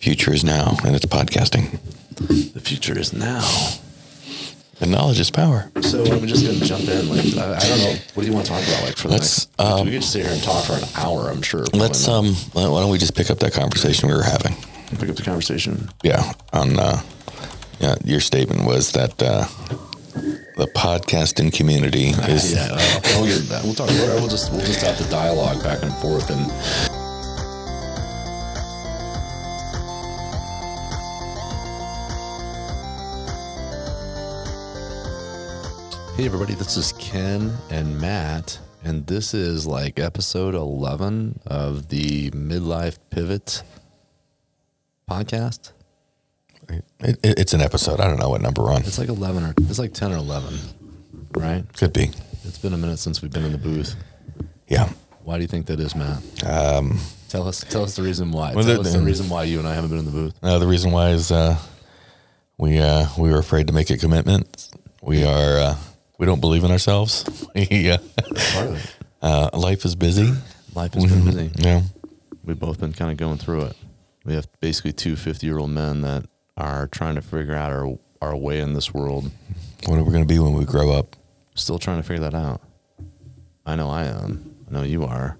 Future is now, and it's podcasting. The future is now. And knowledge is power. So I'm just gonna jump in. Like I, I don't know. What do you want to talk about? Like for the Let's, next, um, we could sit here and talk for an hour. I'm sure. Let's not. um. Why don't we just pick up that conversation we were having? pick up the conversation. Yeah. On uh, yeah, your statement was that uh, the podcasting community is Yeah, uh, we'll. We'll talk. We'll we'll just we'll just have the dialogue back and forth and. Hey everybody, this is Ken and Matt, and this is like episode eleven of the Midlife Pivot podcast. it, it, it's an episode. I don't know what number we're on. It's like eleven or it's like ten or eleven, right? Could be. It's been a minute since we've been in the booth. Yeah. Why do you think that is, Matt? Um, Tell us, tell us the reason why. Well, tell the- us the reason why you and I haven't been in the booth. no, the reason why is uh, we uh, we were afraid to make a commitment. We are uh, we don't believe in ourselves. yeah. uh, Part of it. life is busy. Life has been busy. Yeah. We've both been kind of going through it. We have basically two 50 year old men that are trying to figure out our, our way in this world. What are we going to be when we grow up? Still trying to figure that out. I know I am. I know you are.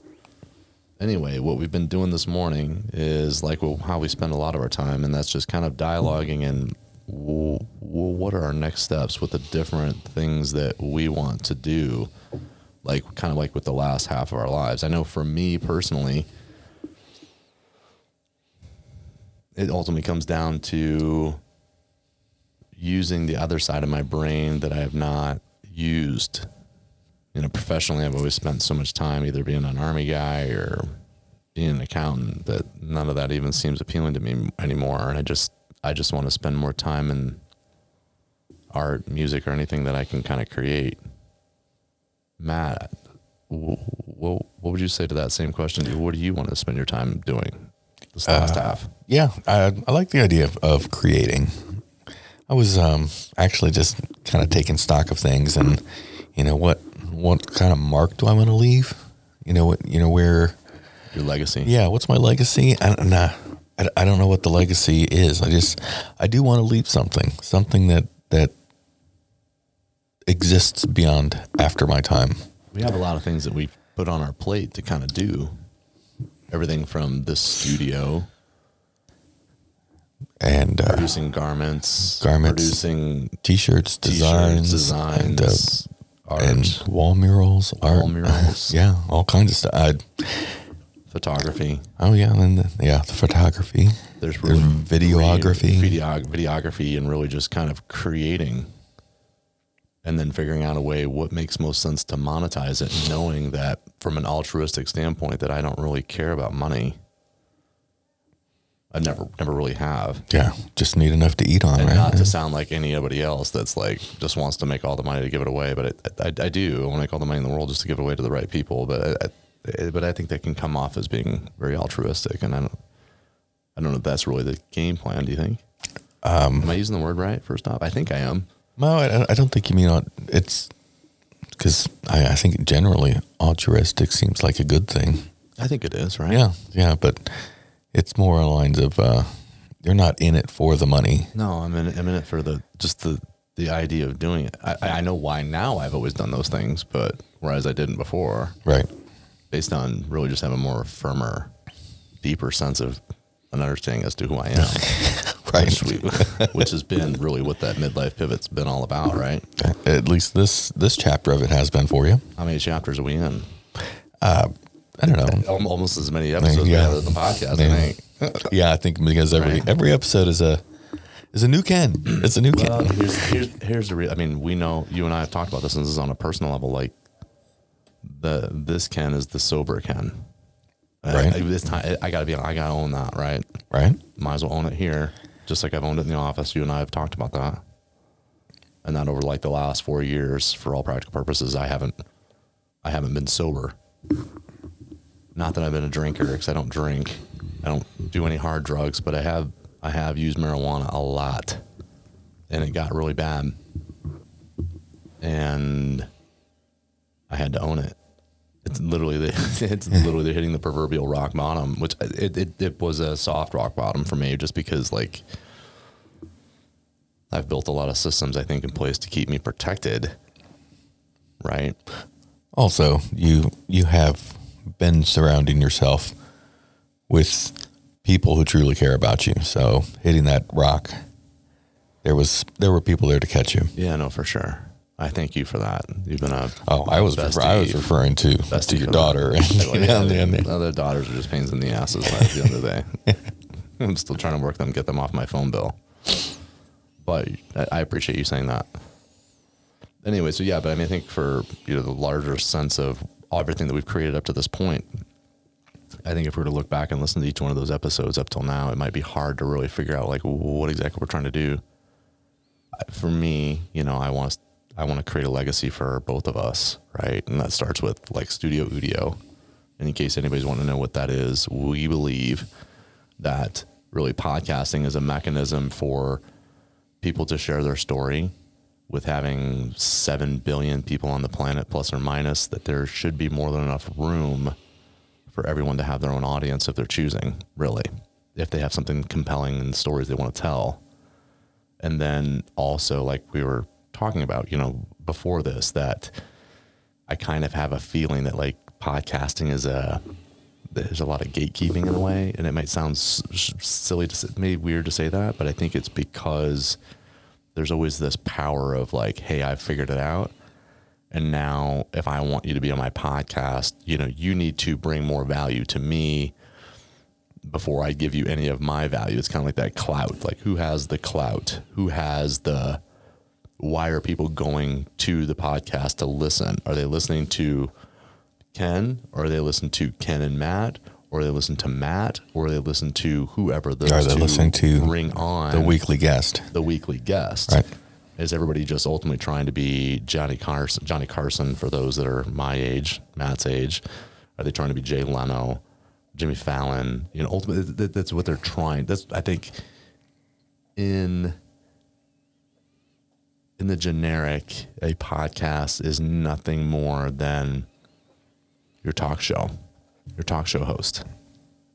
Anyway, what we've been doing this morning is like well, how we spend a lot of our time, and that's just kind of dialoguing and w- w- what are our next steps with the different things that we want to do, like kind of like with the last half of our lives. I know for me personally, it ultimately comes down to using the other side of my brain that I have not used you know, professionally, I've always spent so much time either being an army guy or being an accountant that none of that even seems appealing to me anymore. And I just, I just want to spend more time in art, music, or anything that I can kind of create. Matt, what, what would you say to that same question? What do you want to spend your time doing this last half? Yeah, I, I like the idea of, of creating. I was um, actually just kind of taking stock of things, and you know what what kind of mark do I want to leave? You know what you know where? Your legacy? Yeah, what's my legacy? I, nah, I, I don't know what the legacy is. I just I do want to leave something, something that that exists beyond after my time. We have a lot of things that we put on our plate to kind of do. Everything from this studio, And uh, producing garments, Garments, producing t-shirts, designs, designs, and, uh, art, and wall murals, art, wall murals, yeah, all kinds of stuff. I, photography. Oh yeah, and then the, yeah, the photography. There's There's really videography. video, videography, and really just kind of creating, and then figuring out a way what makes most sense to monetize it, knowing that from an altruistic standpoint that I don't really care about money. I never, never really have. Yeah, just need enough to eat on, and right? not to sound like anybody else that's like just wants to make all the money to give it away. But it, I, I do. I want to make all the money in the world just to give it away to the right people. But I, but I think that can come off as being very altruistic, and I don't. I don't know if that's really the game plan. Do you think? Um, am I using the word right? First off, I think I am. no, I, I don't think you mean it's because I, I think generally altruistic seems like a good thing. I think it is right. Yeah, yeah, but it's more on lines of uh, you're not in it for the money. No, I'm in. I'm in it for the just the the idea of doing it. I, I know why now. I've always done those things, but whereas I didn't before. Right. Based on really just having a more firmer, deeper sense of an understanding as to who I am, Right. which, we, which has been really what that midlife pivot's been all about, right? At least this this chapter of it has been for you. How many chapters are we in? Uh, I don't know. Almost as many episodes Yeah. yeah. as the podcast, Yeah. I think. Yeah, I think because every Right. every episode is a is a new Ken. It's a new Well, Ken. here's, here's, here's the real. I mean, we know you and I have talked about this, and this is on a personal level. Like the this Ken is the sober Ken. Uh, Right. I- this time, I gotta be. I gotta own that, right? Right. might as well own it here, just like I've owned it in the office. You and I have talked about that. And that over like the last four years, for all practical purposes, I haven't, I haven't been sober. Not that I've been a drinker, because I don't drink. I don't do any hard drugs, but I have, I have used marijuana a lot, and it got really bad. And I had to own it. it's literally the, it's literally hitting the proverbial rock bottom, which it, it, it was a soft rock bottom for me just because like I've built a lot of systems I think in place to keep me protected. Right. Also, you you have been surrounding yourself with people who truly care about you. So hitting that rock, there was there were people there to catch you. Yeah, no, for sure. I thank you for that. You've been a Oh, I was refer- I was referring to to your daughter. Yeah, and, and- the other daughters are just pains in the asses at the other day. I'm still trying to work them, get them off my phone bill. But I appreciate you saying that. Anyway, so yeah, but I mean, I think for you know the larger sense of everything that we've created up to this point, I think if we were to look back and listen to each one of those episodes up till now, it might be hard to really figure out like what exactly we're trying to do. For me, you know, I want to I want to create a legacy for both of us, right? And that starts with like Studio Udio. In case anybody's wanting to know what that is, we believe that really podcasting is a mechanism for people to share their story with having 7 billion people on the planet plus or minus that there should be more than enough room for everyone to have their own audience if they're choosing really if they have something compelling and stories they want to tell and then also like we were talking about you know before this that i kind of have a feeling that like podcasting is a there's a lot of gatekeeping in a way and it might sound s- silly to say, maybe weird to say that but i think it's because there's always this power of like hey i've figured it out and now if i want you to be on my podcast you know you need to bring more value to me before i give you any of my value. It's kind of like that clout like who has the clout? Who has the why are people going to the podcast to listen are they listening to ken or are they listening to ken and matt or they listen to matt or they listen to whoever those Are they listening to bring on the weekly guest. the weekly guest. Right. Is everybody just ultimately trying to be Johnny Carson? Johnny Carson for those that are my age, Matt's age. Are they trying to be Jay Leno, Jimmy Fallon? You know, ultimately that's what they're trying. That's I think in in the generic, a podcast is nothing more than your talk show, your talk show host,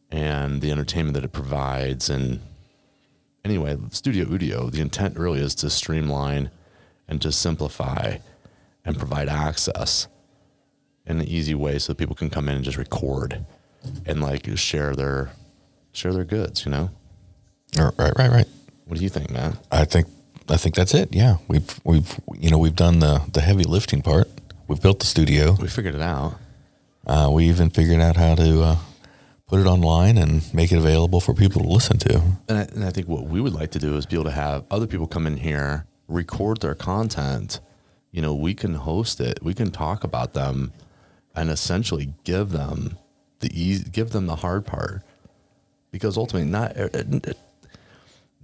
and the entertainment that it provides, and anyway, Studio Udio, the intent really is to streamline and to simplify and provide access in an easy way so that people can come in and just record and like share their share their goods, you know? Right, right, right, right. What do you think, man? I think I think that's it. Yeah, we've we've you know we've done the the heavy lifting part. We've built the studio. We figured it out. Uh, we even figured out how to uh, put it online and make it available for people to listen to. And I, and I think what we would like to do is be able to have other people come in here, record their content. You know, we can host it, we can talk about them, and essentially give them the easy, give them the hard part, because ultimately, not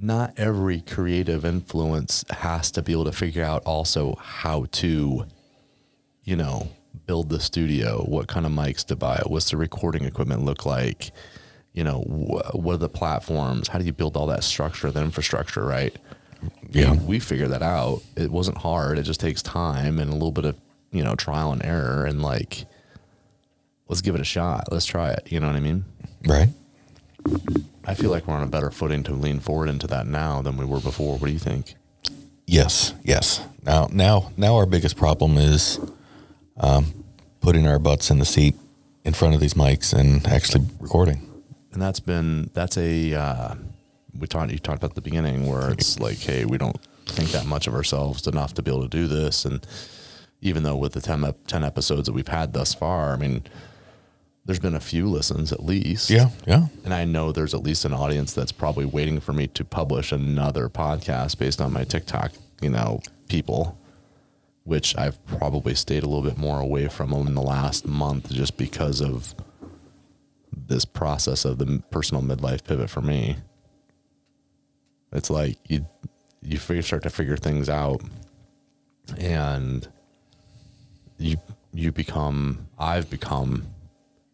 not every creative influence has to be able to figure out also how to, you know, build the studio, what kind of mics to buy, what's the recording equipment look like, you know, wh- what are the platforms, how do you build all that structure, the infrastructure, right? Yeah. we figured that out. It wasn't hard. It just takes time and a little bit of, you know, trial and error and like, let's give it a shot. Let's try it. You know what I mean? Right. I feel like we're on a better footing to lean forward into that now than we were before. What do you think? Yes. Yes. Now, now, now, our biggest problem is um, putting our butts in the seat in front of these mics and actually recording. And that's been that's a uh, we talked you talked about the beginning where it's like, hey, we don't think that much of ourselves enough to be able to do this. And even though with the 10, ep- 10 episodes that we've had thus far, I mean, there's been a few listens at least. Yeah. Yeah. And I know there's at least an audience that's probably waiting for me to publish another podcast based on my TikTok, you know, people, which I've probably stayed a little bit more away from them in the last month just because of this process of the personal midlife pivot for me. It's like you you start to figure things out and you you become I've become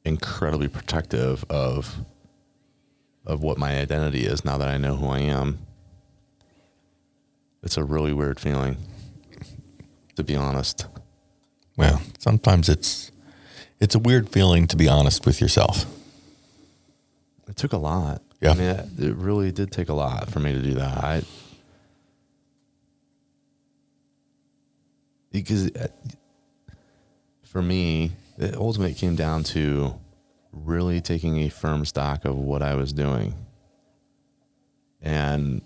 incredibly protective of of what my identity is now that I know who I am. It's a really weird feeling, to be honest. Well, sometimes it's it's a weird feeling to be honest with yourself. It took a lot. Yeah. I mean, it, it really did take a lot for me to do that. I because uh, for me, it ultimately came down to really taking a firm stock of what I was doing. And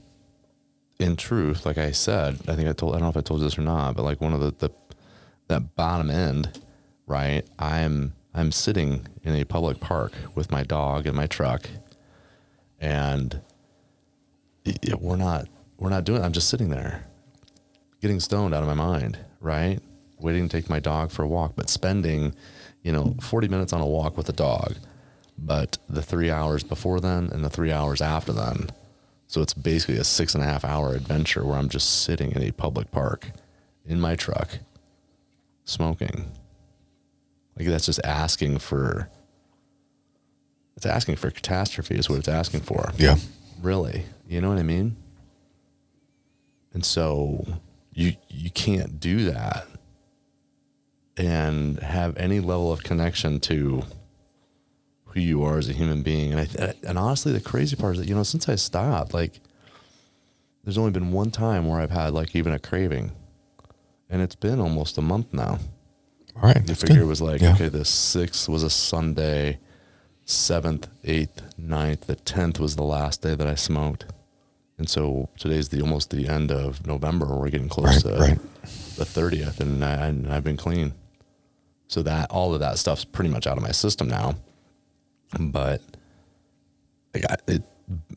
in truth, like I said, I think I told I don't know if I told this or not, but like one of the, the that bottom end, right? I'm I'm sitting in a public park with my dog and my truck, and y- y- we're not we're not doing. I'm just sitting there, getting stoned out of my mind, right? Waiting to take my dog for a walk, but spending, you know, 40 minutes on a walk with a dog, but the three hours before then and the three hours after then. So it's basically a six and a half hour adventure where I'm just sitting in a public park in my truck smoking. Like that's just asking for it's asking for catastrophe is what it's asking for. Yeah. Really. You know what I mean? And so you you can't do that and have any level of connection to who you are as a human being. And I th- and honestly, the crazy part is that you know since I stopped, like there's only been one time where I've had like even a craving, and it's been almost a month now. All right. I figure good. it was like Yeah. okay, the sixth was a Sunday, seventh, eighth, ninth, the tenth was the last day that I smoked. And so today's the almost the end of November. We're getting close Right, to right. the thirtieth, and, and I've been clean. So that all of that stuff's pretty much out of my system now. But like I, it,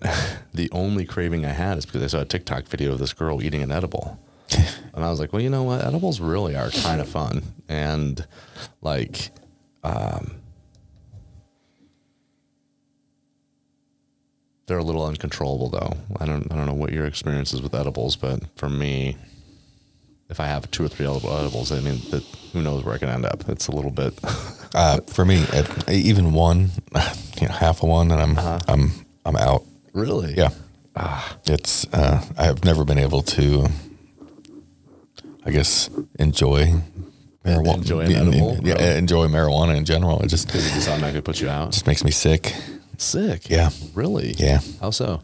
the only craving I had is because I saw a TikTok video of this girl eating an edible, and I was like, well, you know what? Edibles really are kind of fun, and like, um, they're a little uncontrollable though. I don't I don't know what your experience is with edibles, but for me, if I have two or three edible- edibles, I mean, that who knows where I can end up? It's a little bit. Uh, for me, even one, you know, half a one, and I'm Uh-huh. I'm I'm out. really? Yeah. It's uh, I've never been able to, I guess, enjoy marijuana. Enjoy an edible? Yeah, Really? enjoy marijuana in general. It just It just automatically puts you out. just makes me sick. Sick. Yeah. Really? Yeah. How so?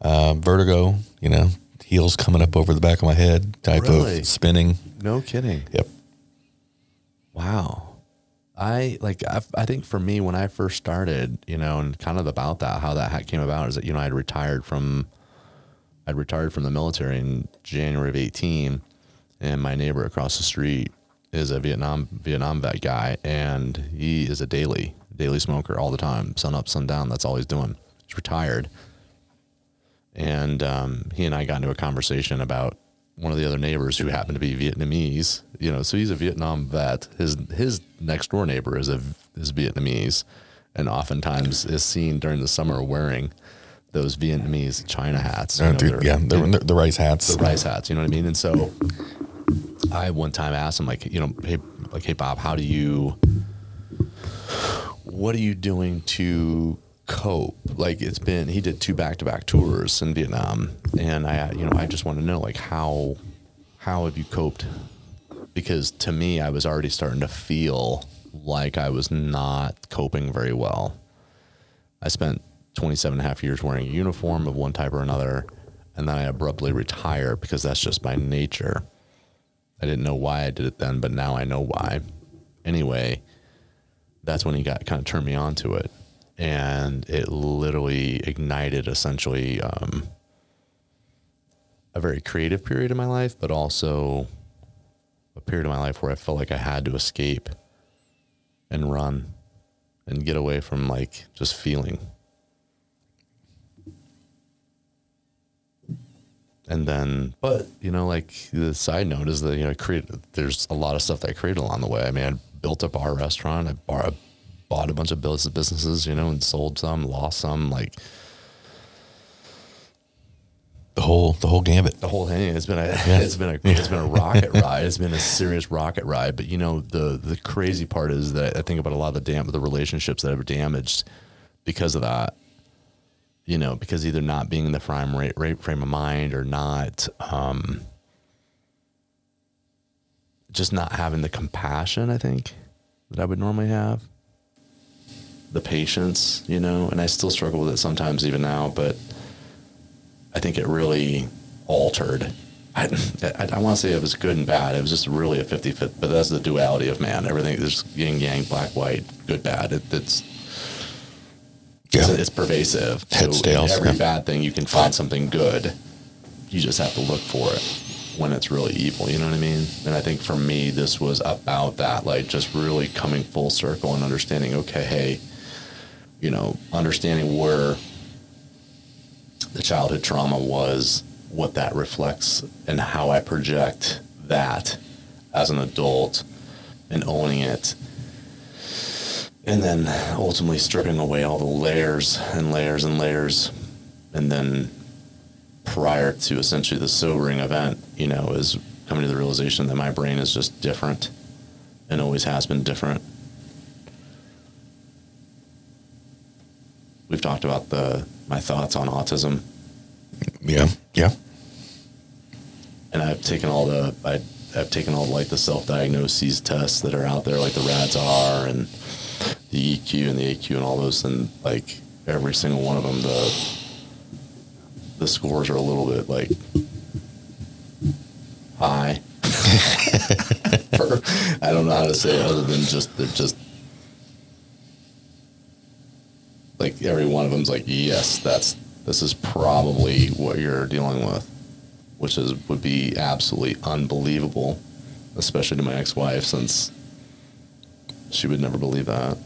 Uh, vertigo. You know, heels coming up over the back of my head. Type Really? of spinning. No kidding. Yep. Wow. I like I, I think for me when I first started, you know, and kind of about that how that ha- came about is that you know I'd retired from I'd retired from the military in January of 18 and my neighbor across the street is a Vietnam Vietnam vet guy and he is a daily daily smoker all the time, sun up, sun down, that's all he's doing. He's retired. And um, he and I got into a conversation about one of the other neighbors who happened to be Vietnamese. You know, so he's a Vietnam vet. His his next door neighbor is a is Vietnamese, and oftentimes is seen during the summer wearing those Vietnamese China hats. you Uh, know, they're- yeah, the, the, the rice hats. the rice hats. You know what I mean? And so I one time asked him, like, you know, hey, like, hey, Bob, how do you, what are you doing to cope? Like, it's been, he did two back to back tours in Vietnam. And I, you know, I just want to know, like, how, how have you coped? Because to me, I was already starting to feel like I was not coping very well. I spent 27 and a half years wearing a uniform of one type or another, and then I abruptly retired because that's just my nature. I didn't know why I did it then, but now I know why. Anyway, that's when he got kind of turned me on to it, and it literally ignited essentially um, a very creative period in my life, but also a period of my life where I felt like I had to escape and run and get away from like just feeling. And then, but you know, like the side note is that you know, created. There's a lot of stuff that I created along the way. I mean, I built up our restaurant. I bought, bought a bunch of business businesses, you know, and sold some, lost some. Like The whole the whole gambit. the whole thing. It's been a it's been a it's been a rocket ride. It's been a serious rocket ride. But you know the the crazy part is that I think about a lot of the dam the relationships that have been damaged because of that. You know, because either not being in the frame rate, rate frame of mind or not, um, just not having the compassion. I think that I would normally have. The patience, you know, and I still struggle with it sometimes even now, but I think it really altered. I, I, I want to say it was good and bad. It was just really a 50 50, but that's the duality of man. Everything is yin yang, black, white, good, bad. It, it's, Yeah. it's, it's pervasive. Heads, So tails, every yeah. bad thing, you can find something good. You just have to look for it when it's really evil. You know what I mean? And I think for me, this was about that, like just really coming full circle and understanding. Okay, hey, you know, understanding where the childhood trauma was, what that reflects, and how I project that as an adult and owning it. And then ultimately stripping away all the layers and layers and layers. And then prior to essentially the sobering event, you know, is coming to the realization that my brain is just different and always has been different. We've talked about the my thoughts on autism Yeah. Yeah. and I've taken all the I, I've taken all like the self diagnoses tests that are out there, like the RAADS-R and the EQ and the AQ and all those, and like every single one of them, the the scores are a little bit like high. I don't know how to say it other than just they're just like every one of them's like yes, that's this is probably what you're dealing with which is would be absolutely unbelievable, especially to my ex-wife, since she would never believe that,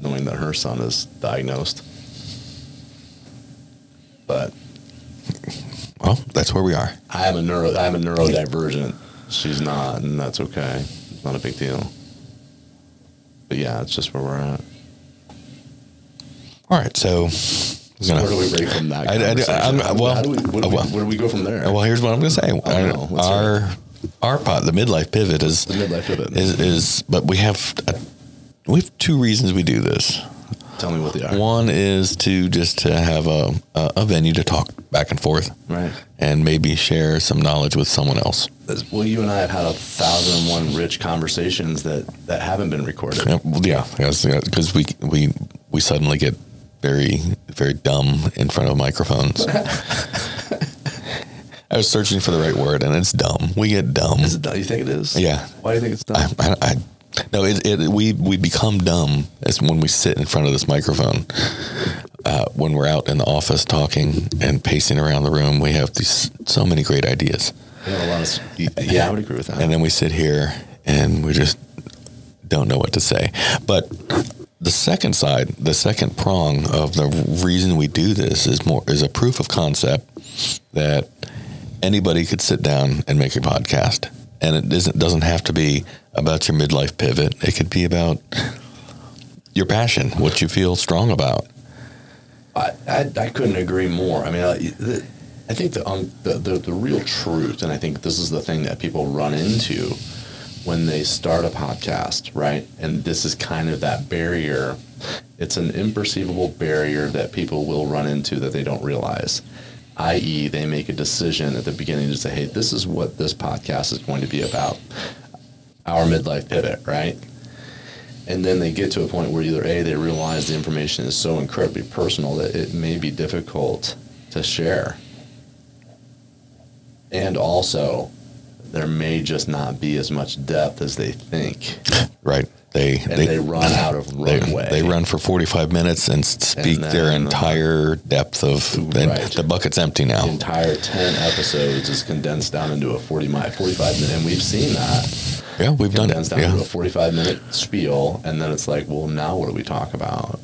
knowing that her son is diagnosed. But Well, that's where we are. I am a neuro, I am a neurodivergent. She's not, and that's okay. It's not a big deal. But yeah, it's just where we're at. All right. So, we're So gonna- where do we break from that? I- I- conversation? I'm- How do- well, how do we, where, do we, where do we go from there? well, here's what I'm going to say. I know. Let's our our pot, the midlife pivot is The midlife pivot. is is. But we have uh, we have two reasons we do this. Tell me what they are. One is to just to have a a, a venue to talk back and forth, Right. and maybe share some knowledge with someone else. Well, you and I have had a thousand and one rich conversations that, that haven't been recorded. Yeah, well, yeah, because we we we suddenly get very very dumb in front of microphones. I was searching for the right word, and it's dumb. We get dumb. Is it dumb? You think it is? Yeah. Why do you think it's dumb? I, I, I no, it, it we we become dumb as when we sit in front of this microphone. Uh, when we're out in the office talking and pacing around the room, we have these so many great ideas, We have a lot of. s- Yeah, I would agree with that. and then we sit here and we just don't know what to say. But the second side, the second prong of the reason we do this is more is a proof of concept that anybody could sit down and make a podcast, and it isn't doesn't have to be about your midlife pivot. It could be about your passion, what you feel strong about. I, I, I couldn't agree more. I mean, I, the, I think the, um, the, the the real truth, and I think this is the thing that people run into when they start a podcast, right? And this is kind of that barrier. It's an imperceivable barrier that people will run into that they don't realize. I.e., they make a decision at the beginning to say, "Hey, this is what this podcast is going to be about." Our midlife pivot, right? and then they get to a point where either a they realize the information is so incredibly personal that it may be difficult to share and also there may just not be as much depth as they think Right? They and they, run out of They, runway they run for 45 minutes and speak their then- uh, entire depth of and Right. the bucket's empty now. the entire 10 episodes is condensed down into a 40 minute 45 minute and we've seen that Yeah, we've done it. condensed down Yeah. to a 45 minute spiel and then it's like well now what do we talk about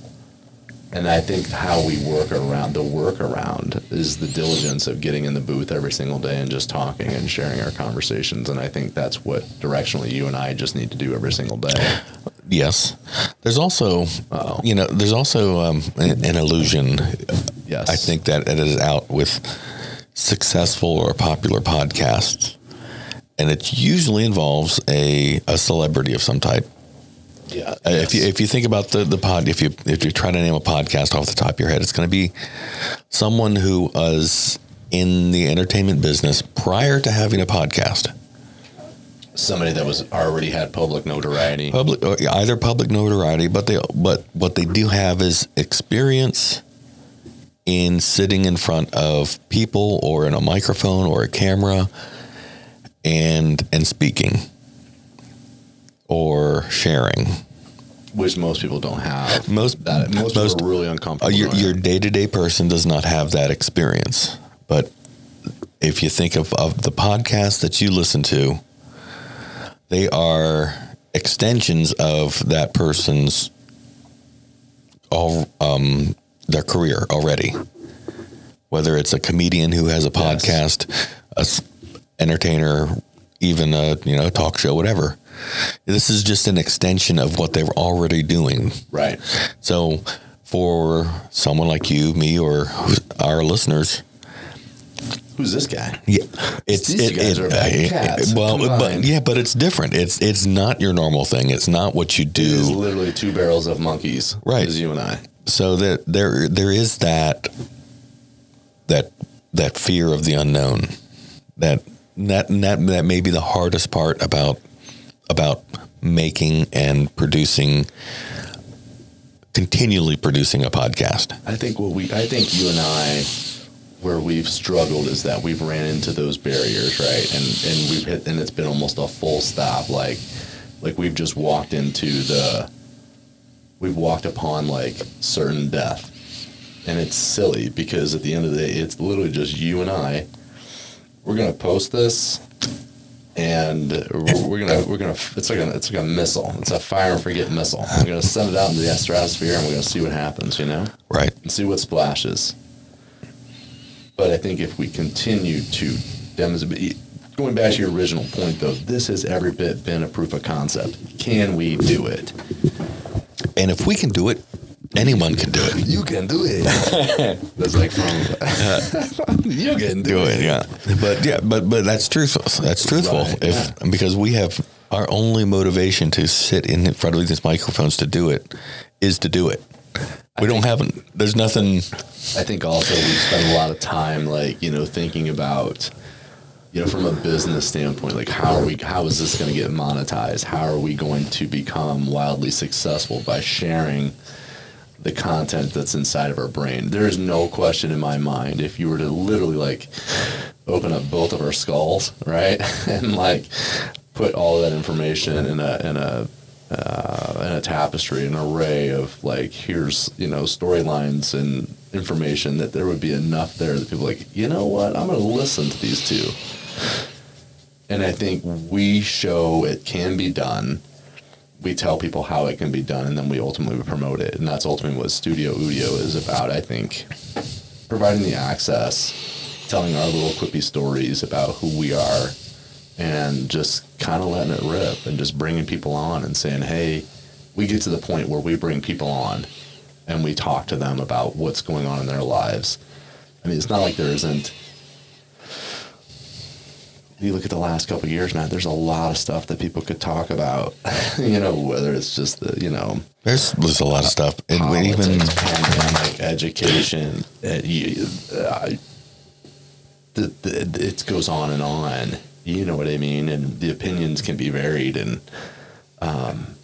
and i think how we work around the work around is the diligence of getting in the booth every single day and just talking and sharing our conversations and i think that's what directionally you and i just need to do every single day Yes. There's also, Uh-oh. you know, there's also um, an, an illusion. yes I think that it is out with successful or popular podcasts, and it usually involves a, a celebrity of some type. Yeah Uh, If you if you think about the the pod, if you if you try to name a podcast off the top of your head, it's going to be someone who was in the entertainment business prior to having a podcast. somebody that was already had public notoriety. public uh, either public notoriety, but they but what they do have is experience in sitting in front of people or in a microphone or a camera and and speaking or sharing. which most people don't have. Most that most, most people are really Uh, uncomfortable. your your day to day person does not have that experience. But if you think of, of the podcasts that you listen to, they are extensions of that person's all um, their career already. Whether it's a comedian who has a podcast, a s- entertainer, even a you know talk show, whatever. This is just an extension of what they're already doing. right. So, for someone like you, me, or our listeners, Who's this guy? yeah, it's it, it, are bad it- cats well, but yeah, but it's different. It's it's not your normal thing. It's not what you do. literally two barrels of monkeys. Right. As you and I. So that there there is that that that fear of the unknown. That that that that may be the hardest part about about making and producing continually producing a podcast. I think what we I think you and I where we've struggled is that we've ran into those barriers, right? And and we've hit and it's been almost a full stop like like we've just walked into the we've walked upon like certain death. And it's silly because at the end of the day it's literally just you and I. We're going to post this and we're, gonna we're gonna it's like a it's like a missile. It's a fire and forget missile. We're gonna send it out into the stratosphere and we're gonna see what happens. You know Right. and see what splashes. But I think if we continue to demonstrate, going back to your original point though, this has every bit been a proof of concept. Can we do it? And if we can do it, anyone can do it. You can do it. That's like from you can do, do it. Yeah, but yeah, but but that's truthful. That's truthful. Right, if because we have our only motivation to sit in front of these microphones to do it is to do it. We don't have. There's nothing. I think also we spend a lot of time like, you know, thinking about you know, from a business standpoint, like how are we how is this going to get monetized? How are we going to become wildly successful by sharing the content that's inside of our brain? There is no question in my mind if you were to literally like open up both of our skulls, right? and like put all that information in a in a uh, in a tapestry, an array of like here's you know storylines and information that there would be enough there that people like you know what I'm going to listen to these two, and I think we show it can be done. We tell people how it can be done, and then we ultimately promote it, and that's ultimately what Studio Udio is about. I think providing the access, telling our little quippy stories about who we are, and just kind of letting it rip and just bringing people on and saying, hey, we get to the point where we bring people on and we talk to them about what's going on in their lives. I mean, it's not like there isn't. You look at the last couple of years, man. There's a lot of stuff that people could talk about. you know, whether it's just the, you know, There's there's a lot of stuff, and politics, even pandemic, education. Uh, you, uh, the, the, it goes on and on. You know what I mean? And the opinions can be varied. And um,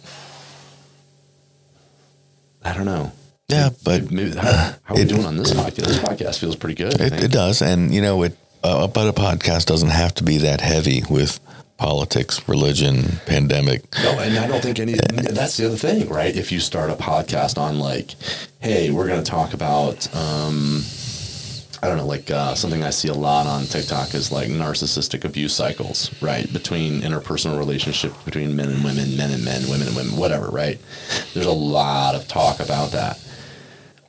I don't know. yeah, but Maybe, how, how are we doing on this podcast? This podcast feels pretty good. It, it does, and you know it. Uh, but a podcast doesn't have to be that heavy with politics, religion, pandemic. No, and I don't think any. That's the other thing, right? If you start a podcast on like, hey, we're going to talk about, um, I don't know, like uh, something I see a lot on TikTok is like narcissistic abuse cycles, right? Between interpersonal relationships between men and women, men and men, women and women, whatever, right? There's a lot of talk about that.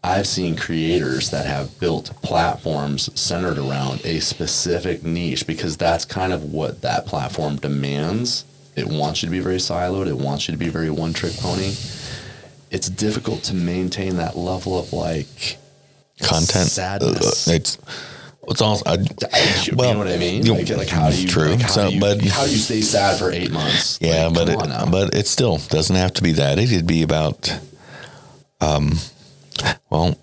I've seen creators that have built platforms centered around a specific niche because that's kind of what that platform demands. It wants you to be very siloed, it wants you to be very one trick pony. It's difficult to maintain that level of like Content, Sadness. uh, it's it's also I, you Well, know what I mean? you- Like, like how do you true. like, how So, do you, but- how do you stay sad for eight months? yeah, Like, but it, but it still doesn't have to be that. It could be about, um, well,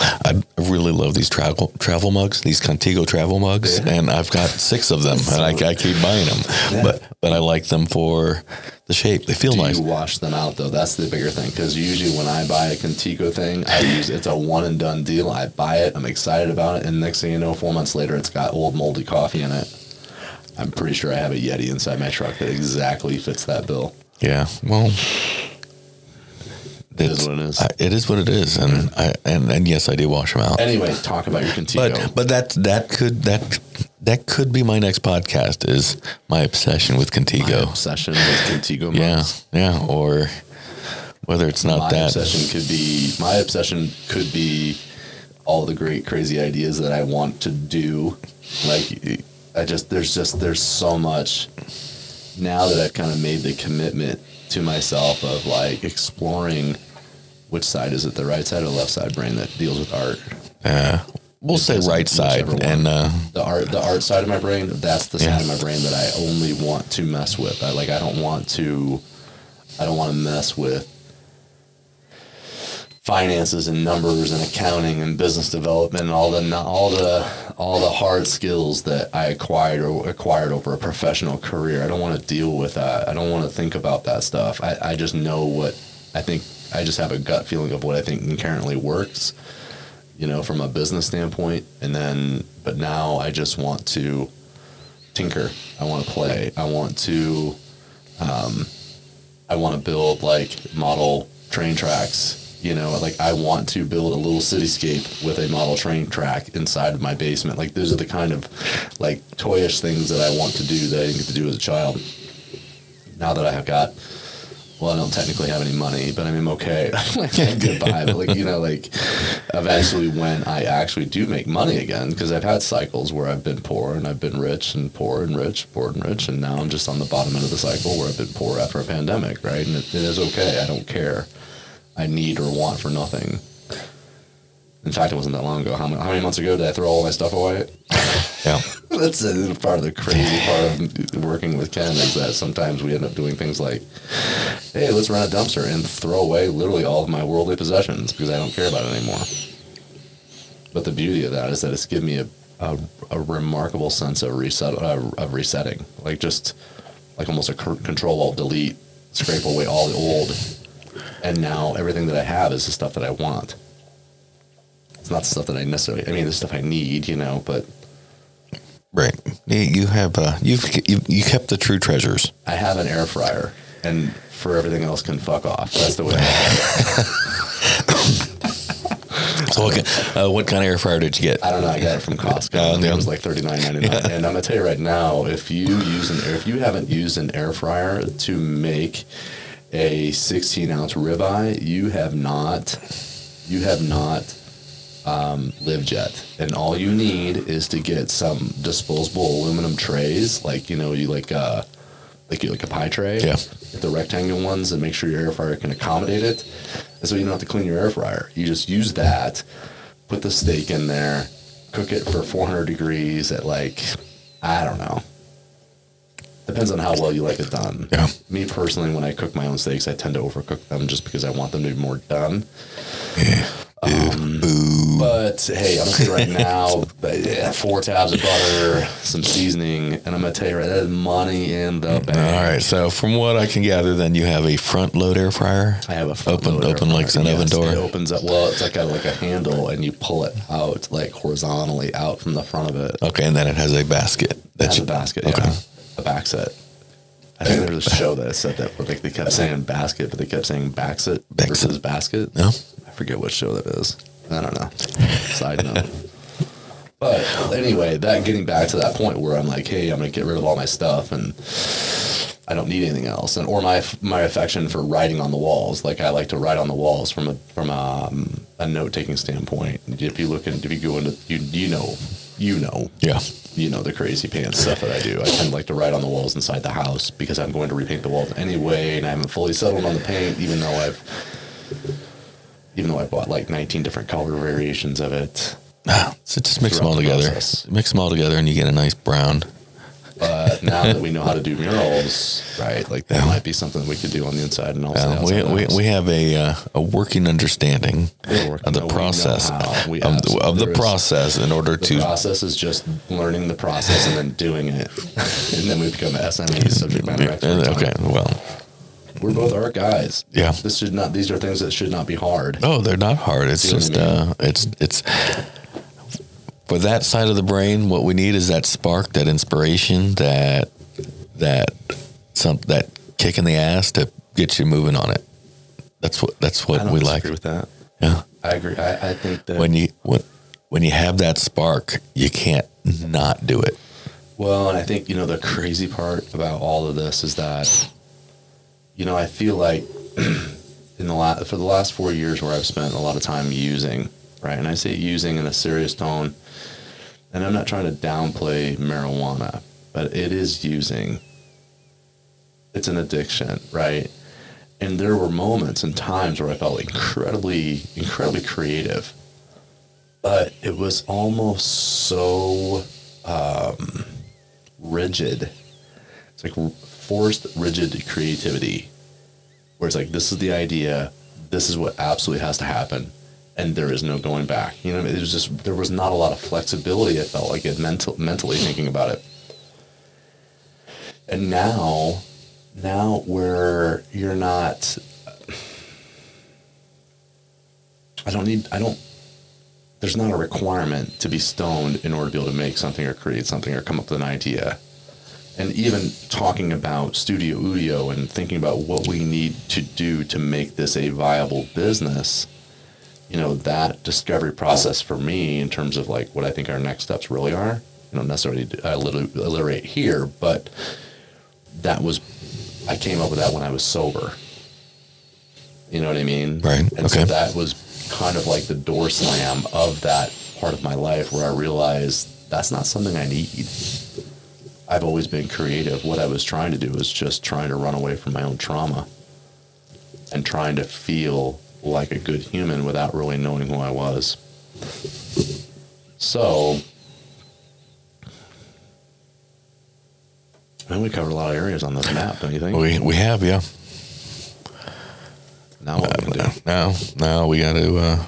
I really love these travel travel mugs, these Contigo travel mugs, and I've got six of them, and I, I keep buying them. But but I like them for the shape; they feel Do nice. you wash them out though? That's the bigger thing. Because usually when I buy a Contigo thing, I use it's a one and done deal. I buy it, I'm excited about it, and next thing you know, four months later, it's got old moldy coffee in it. I'm pretty sure I have a Yeti inside my truck that exactly fits that bill. Yeah, well, It is it's- what it is. I, it is what it is, and I and, and yes, I do wash them out. Anyway, talk about your Contigo. But but that that could that that could be my next podcast is my obsession with Contigo. My obsession with Contigo Yeah, yeah, or whether it's not my that. obsession could be my obsession could be all the great crazy ideas that I want to do. Like I just there's just there's so much now that I've kind of made the commitment to myself of like exploring which side is it, the right side or left side brain that deals with art. Yeah, we'll say right side, and uh, The art the art side of my brain, that's the Yeah. side of my brain that I only want to mess with. I like I don't want to I don't want to mess with finances and numbers and accounting and business development and all the all the all the hard skills that I acquired or acquired over a professional career. I don't want to deal with that. I don't want to think about that stuff. I, I just know what I think I just have a gut feeling of what I think inherently works, you know, from a business standpoint. And then but now I just want to tinker. I want to play. I want to um, I want to build like model train tracks. You know, like I want to build a little cityscape with a model train track inside of my basement. Like those are the kind of like toyish things that I want to do that I didn't get to do as a child. Now that I have got, well, I don't technically have any money, but I mean, I'm okay. like, I'm good by, but like you know, like eventually when I actually do make money again, because I've had cycles where I've been poor and I've been rich and poor and rich, poor and rich, and now I'm just on the bottom end of the cycle where I've been poor after a pandemic, right? And it, it is okay. I don't care. I need or want for nothing. In fact, it wasn't that long ago. How many, how many months ago did I throw all my stuff away? yeah, That's a, part of the crazy part of working with Ken is that sometimes we end up doing things like, hey, let's rent a dumpster and throw away literally all of my worldly possessions because I don't care about it anymore. But the beauty of that is that it's given me a, a, a remarkable sense of reset uh, of resetting, like just like almost a c- control alt delete, scrape away all the old, and now everything that I have is the stuff that I want. It's not the stuff that I necessarily. I mean, the stuff I need, you know, but right. You, have uh, you've you, you kept the true treasures. I have an air fryer, and for everything else can fuck off. That's the way. I, So what, ki- uh, what kind of air fryer did you get? I don't know. I got it from Costco. Yeah, and yeah. It was like thirty nine ninety nine. And I'm gonna tell you right now, if you use an air, if you haven't used an air fryer to make a sixteen ounce ribeye, you have not, you have not um, lived yet. And all you need is to get some disposable aluminum trays, like you know, you like uh, like you like a pie tray. Yeah. Get the rectangular ones and make sure your air fryer can accommodate it. And so you don't have to clean your air fryer. You just use that, put the steak in there, cook it for 400 degrees at like, I don't know. Depends on how well you like it done. Yeah. Me personally, when I cook my own steaks, I tend to overcook them just because I want them to be more done. Um, But hey, I'm gonna right now, but, yeah, four tabs of butter, some seasoning, and I'm gonna tell you right, that is money in the bank. All right. So from what I can gather, then you have a front load air fryer. I have a front Open- open like an oven door? It opens up. Well, it's like a, like a handle, and you pull it out like horizontally out from the front of it. Okay, and then it has a basket. That's a basket. Okay. Yeah, a back set. I think there was a show that said that, where like they kept saying basket, but they kept saying Backset. versus basket. No. Forget what show that is. I don't know. Side note. But anyway, that getting back to that point where I'm like, hey, I'm gonna get rid of all my stuff and I don't need anything else, and or my my affection for writing on the walls. Like I like to write on the walls from a from a, um, a note taking standpoint. If you look in, if you go into you you know you know Yeah. you know the crazy pants stuff that I do. I tend to like to write on the walls inside the house because I'm going to repaint the walls anyway, and I haven't fully settled on the paint, even though I've even though I bought like 19 different color variations of it. Ah, So just mix them all the together. process. Mix them all together, and you get a nice brown. But now that we know how to do murals, right? Like that might be something we could do on the inside and also the we, outside of the we, we have a uh, a working understanding working- of the process. Of, the, of the process in order The to process is just learning the process and then doing it, and then we become SME subject matter experts. okay well we're both art guys. Yeah. this should not. These are things that should not be hard. no they're not hard it's See what I just mean? uh it's it's for that side of the brain what we need is that spark that inspiration that that some that kick in the ass to get you moving on it that's what that's I what don't we like with that. yeah I agree. I, I think that when you when when you have that spark you can't not do it Well, and I think, you know, the crazy part about all of this is that, you know, I feel like in the last, for the last four years where I've spent a lot of time using, right? And I say using in a serious tone, and I'm not trying to downplay marijuana, but it is using. It's an addiction, right? And there were moments and times where I felt incredibly, incredibly creative. But it was almost so um, rigid. It's like forced, rigid creativity, where it's like this is the idea, this is what absolutely has to happen, and there is no going back. You know, it was just there was not a lot of flexibility. I felt like it mental, mentally thinking about it, and now, now where you're not. I don't need. I don't there's not a requirement to be stoned in order to be able to make something or create something or come up with an idea. And even talking about Studio Udio and thinking about what we need to do to make this a viable business, you know, that discovery process for me in terms of like what I think our next steps really are, you know, necessarily uh, alliter- alliterate here, but that was, I came up with that when I was sober. You know what I mean? Right, And so okay. that was kind of like the door slam of that part of my life where I realized that's not something I need. I've always been creative. What I was trying to do was just trying to run away from my own trauma and trying to feel like a good human without really knowing who I was. So, man, we covered a lot of areas on this map, don't you think? we we have yeah now what we gonna do? now now we got to uh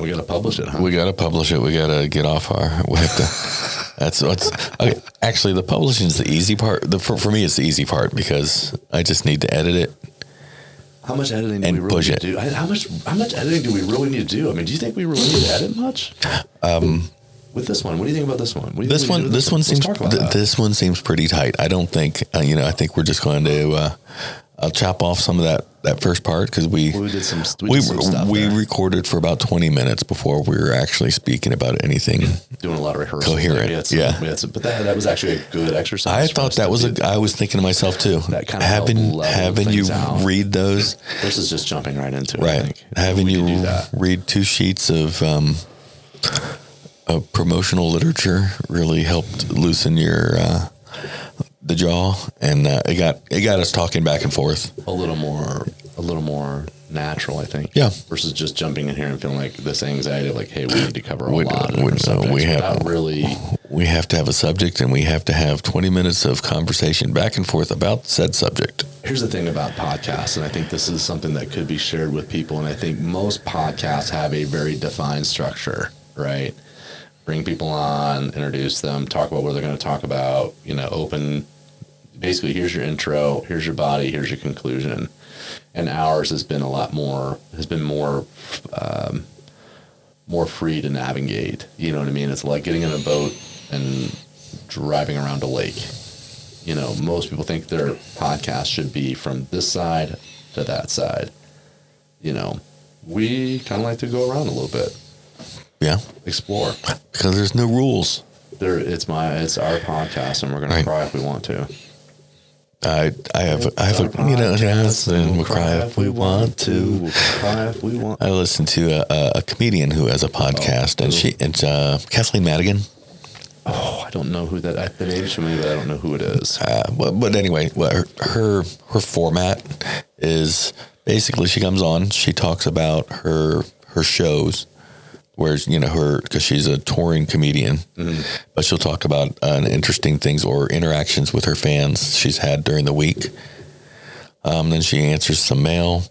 we got to publish it, huh? we got to publish it we got to get off our we have to that's what's okay, actually the publishing is the easy part the for, for me it's the easy part because i just need to edit it How much editing do we really need to do? I- How much how much editing do we really need to do? I mean, do you think we really need to edit much? Um, with this one, what do you think about this one? What do you this think one this one seems th- this one seems pretty tight i don't think uh, you know i think we're just going to uh i'll chop off some of that that first part because we we did some we, we, some stuff we recorded for about 20 minutes before we were actually speaking about anything doing a lot of rehearsal. Coherent, had some- yeah. some- but that, that was actually a good exercise. I thought that was a. I was thinking to myself too. That kind of having having you out. read those, versus just jumping right into it. I right? think. Having you could do that. read two sheets of um, of promotional literature really helped loosen your uh, the jaw, and uh, it got it got us talking back and forth. a little more a little more natural, I think. Yeah. Versus just jumping in here and feeling like this anxiety like, hey, we need to cover a We- lot of we- no, we have- really We have to have a subject, and we have to have 20 minutes of conversation back and forth about said subject. here's the thing about podcasts, and I think this is something that could be shared with people. And I think most podcasts have a very defined structure, right? Bring people on, introduce them, talk about what they're going to talk about, you know, open. Basically, here's your intro, here's your body, here's your conclusion. And ours has been a lot more, has been more, um, more free to navigate. You know what I mean? It's like getting in a boat and driving around a lake you know, most people think their podcast should be from this side to that side. You know, we kind of like to go around a little bit, Yeah, explore. because there's no rules. There, it's my, it's our podcast, and we're gonna Right. cry if we want to. I I have I have a you know yes, and we'll cry if we want to. We'll cry if we want. I listened to a, a, comedian who has a podcast, and she it's uh, Kathleen Madigan. Oh, I don't know who that. I, the name's familiar, but I don't know who it is. Uh, but, but anyway, her, her her format is basically she comes on, she talks about her her shows whereas you know her because she's a touring comedian, but she'll talk about uh, interesting things or interactions with her fans she's had during the week. Um, then she answers some mail.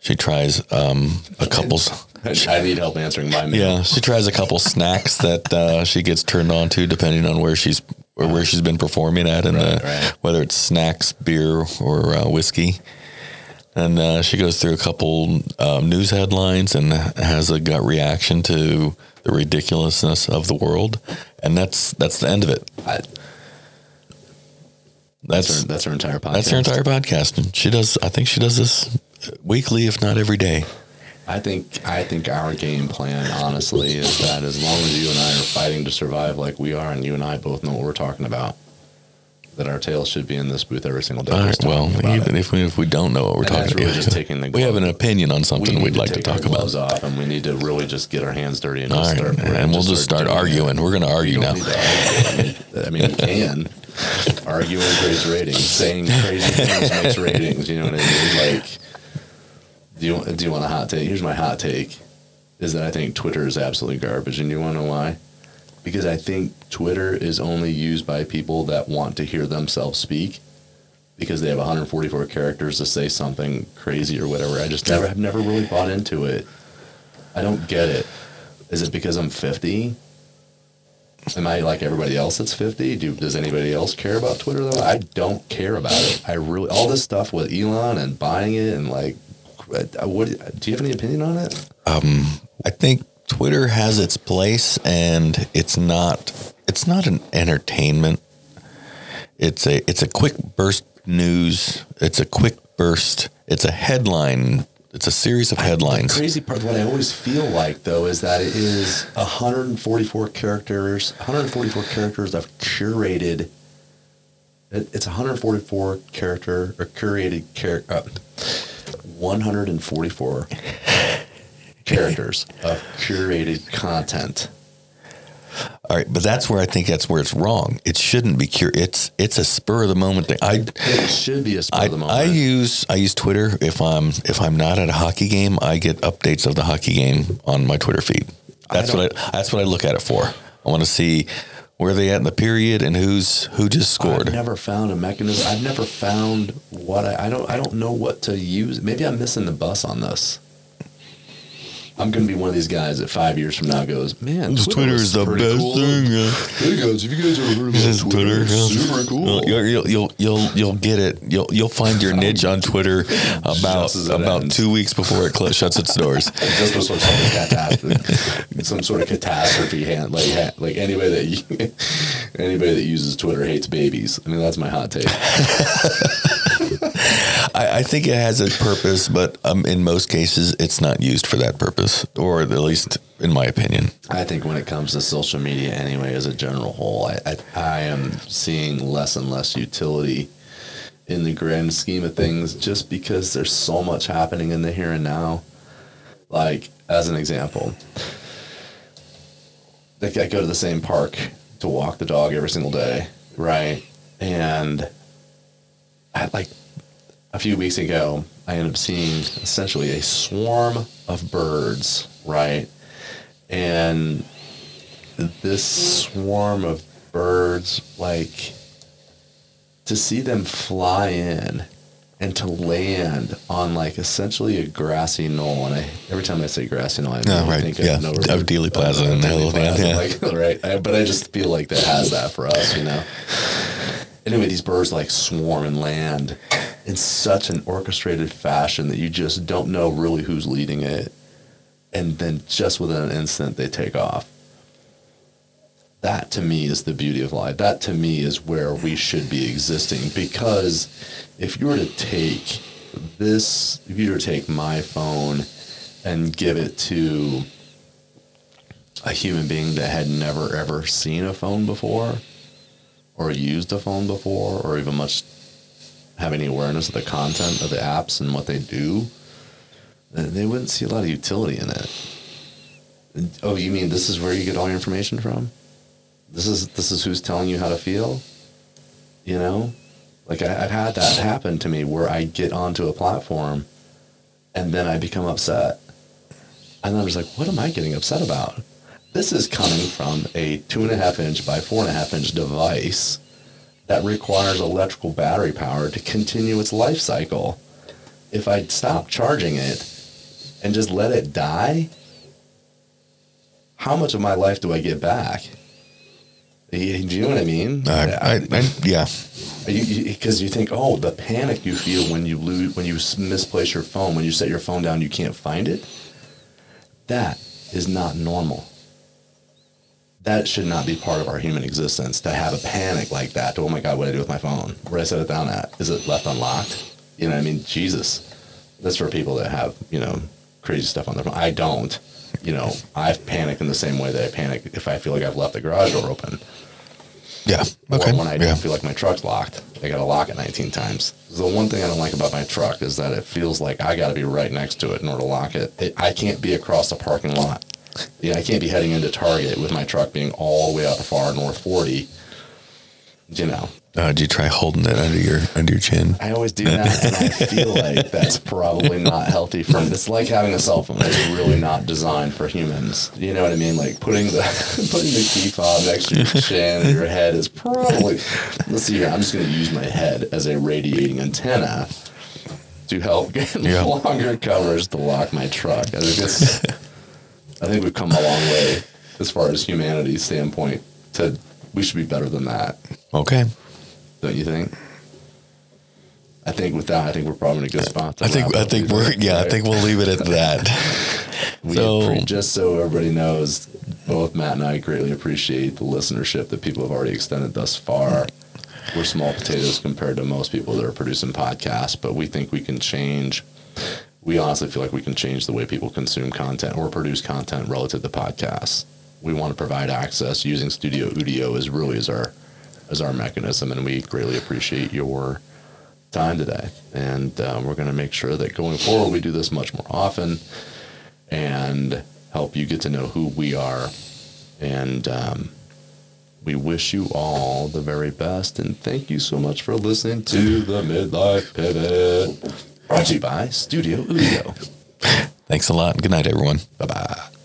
She tries um, a couple. I need help answering my mail. Yeah, she tries a couple snacks that uh, she gets turned on to, depending on where she's or where she's been performing at, and Right, uh, right. whether it's snacks, beer, or uh, whiskey. And uh, she goes through a couple um, news headlines and has a gut reaction to the ridiculousness of the world, and that's that's the end of it. I, That's that's, her, that's her entire podcast. that's her entire podcast. And she does. I think she does this weekly, if not every day. I think I think our game plan, honestly, is that as long as you and I are fighting to survive like we are, and you and I both know what we're talking about, that our tails should be in this booth every single day. All right. Well, even it. if we if we don't know what we're And talking really about, just taking the we have an opinion on something we'd to like to talk about. off, and we need to really just get our hands dirty and All just right, start. and we'll just start it. arguing. We're going to argue now. to argue. I mean, we can. Arguing creates ratings. Saying crazy things makes ratings. You know what I mean? Like, do you do you want a hot take? Here's my hot take: is that I think Twitter is absolutely garbage, and you want to know why? Because I think Twitter is only used by people that want to hear themselves speak. Because they have 144 characters to say something crazy or whatever. I just never have never really bought into it. I don't get it. Is it because I'm 50? Am I like everybody else that's 50? Do, does anybody else care about Twitter though? I don't care about it. I really, all this stuff with Elon and buying it and like, what, do you have any opinion on it? Um, I think Twitter has its place, and it's not it's not an entertainment. It's a it's a quick burst news. It's a quick burst. It's a headline. It's a series of headlines. The crazy part, what I always feel like though, is that it is 144 characters, 144 characters I've curated. It's 144 character or curated character. Uh, 144 characters of curated content. All right, but that's where I think that's where it's wrong. It shouldn't be cur. It's it's a spur of the moment thing. I It should be a spur I, of the moment. I use I use Twitter if I'm if I'm not at a hockey game, I get updates of the hockey game on my Twitter feed. That's what I that's what I look at it for. I want to see where they at in the period and who's who just scored. I've never found a mechanism. I've never found what I, I don't. I don't know what to use. Maybe I'm missing the bus on this. I'm gonna be one of these guys that five years from now goes, man, Twitter is the best cool." thing. yeah. Hey guys, have you guys ever heard Just about Twitter? It's yeah. super cool. You'll, you'll you'll you'll you'll get it. You'll you'll find your niche on Twitter about Just as it about ends. two weeks before it cl- shuts its doors. Just was sort of catastrophe, some sort of catastrophe hand, like like anybody that you, anybody that uses Twitter hates babies. I mean, that's my hot take. I, I think it has a purpose, but um, in most cases, it's not used for that purpose, or at least in my opinion. I think when it comes to social media, anyway, as a general whole, I, I, I am seeing less and less utility in the grand scheme of things just because there's so much happening in the here and now. Like, as an example, like I go to the same park to walk the dog every single day, right? And I like a few weeks ago, I ended up seeing essentially a swarm of birds, right? And this swarm of birds, like to see them fly in and to land on like essentially a grassy knoll. And I, every time I say grassy knoll, I really right. think Yeah. of, Of Dealey Plaza and the Plaza, yeah. like, right. I, but I just feel like that has that for us, you know. Anyway, these birds like swarm and land in such an orchestrated fashion that you just don't know really who's leading it. And then just within an instant, they take off. That to me is the beauty of life. That to me is where we should be existing. Because if you were to take this, if you were to take my phone and give it to a human being that had never ever seen a phone before, or used a phone before, or even much have any awareness of the content of the apps and what they do, they wouldn't see a lot of utility in it. Oh, you mean this is where you get all your information from? This is this is who's telling you how to feel? You know, like I, I've had that happen to me where I get onto a platform, and then I become upset. And then I'm just like, what am I getting upset about? This is coming from a two and a half inch by four and a half inch device that requires electrical battery power to continue its life cycle. If I stop charging it and just let it die, how much of my life do I get back? Do you know what I mean? Uh, I, I, I, yeah. Because you, think, oh, the panic you feel when you lose, when you misplace your phone, when you set your phone down, you can't find it. That is not normal. That should not be part of our human existence to have a panic like that. To, oh my God, what do I do with my phone? Where did I set it down at? Is it left unlocked? You know what I mean? Jesus. That's for people that have, you know, crazy stuff on their phone. I don't. You know, I've panicked in the same way that I panic if I feel like I've left the garage door open. Yeah. Okay. Or when I yeah. don't feel like my truck's locked, I got to lock it 19 times. The one thing I don't like about my truck is that it feels like I got to be right next to it in order to lock it. it. I can't be across the parking lot. You know, I can't be heading into Target with my truck being all the way out the far north 40. You know, Uh, did you try holding it under your under your chin? I always do that, and I feel like that's probably not healthy for. me. It's like having a cell phone. It's really not designed for humans. You know what I mean? Like putting the putting the key fob next to your chin or your head is probably. Let's see here. I'm just going to use my head as a radiating antenna to help get Yeah. longer covers to lock my truck. I think it's. I think we've come a long way as far as humanity's standpoint. To we should be better than that Okay. don't you think? I think with that, I think we're probably in a good spot. I think I think we're yeah. I think we'll leave it at that. we so- appre- just so everybody knows, both Matt and I greatly appreciate the listenership that people have already extended thus far. We're small potatoes compared to most people that are producing podcasts, but we think we can change. We honestly feel like we can change the way people consume content or produce content relative to podcasts. We want to provide access using Studio Udio as really as our as our mechanism, and we greatly appreciate your time today. And um, we're going to make sure that going forward we do this much more often and help you get to know who we are. And um, we wish you all the very best. And thank you so much for listening to the Midlife Pivot. Brought to you by Studio Udio. Thanks a lot. Good night, everyone. Bye bye.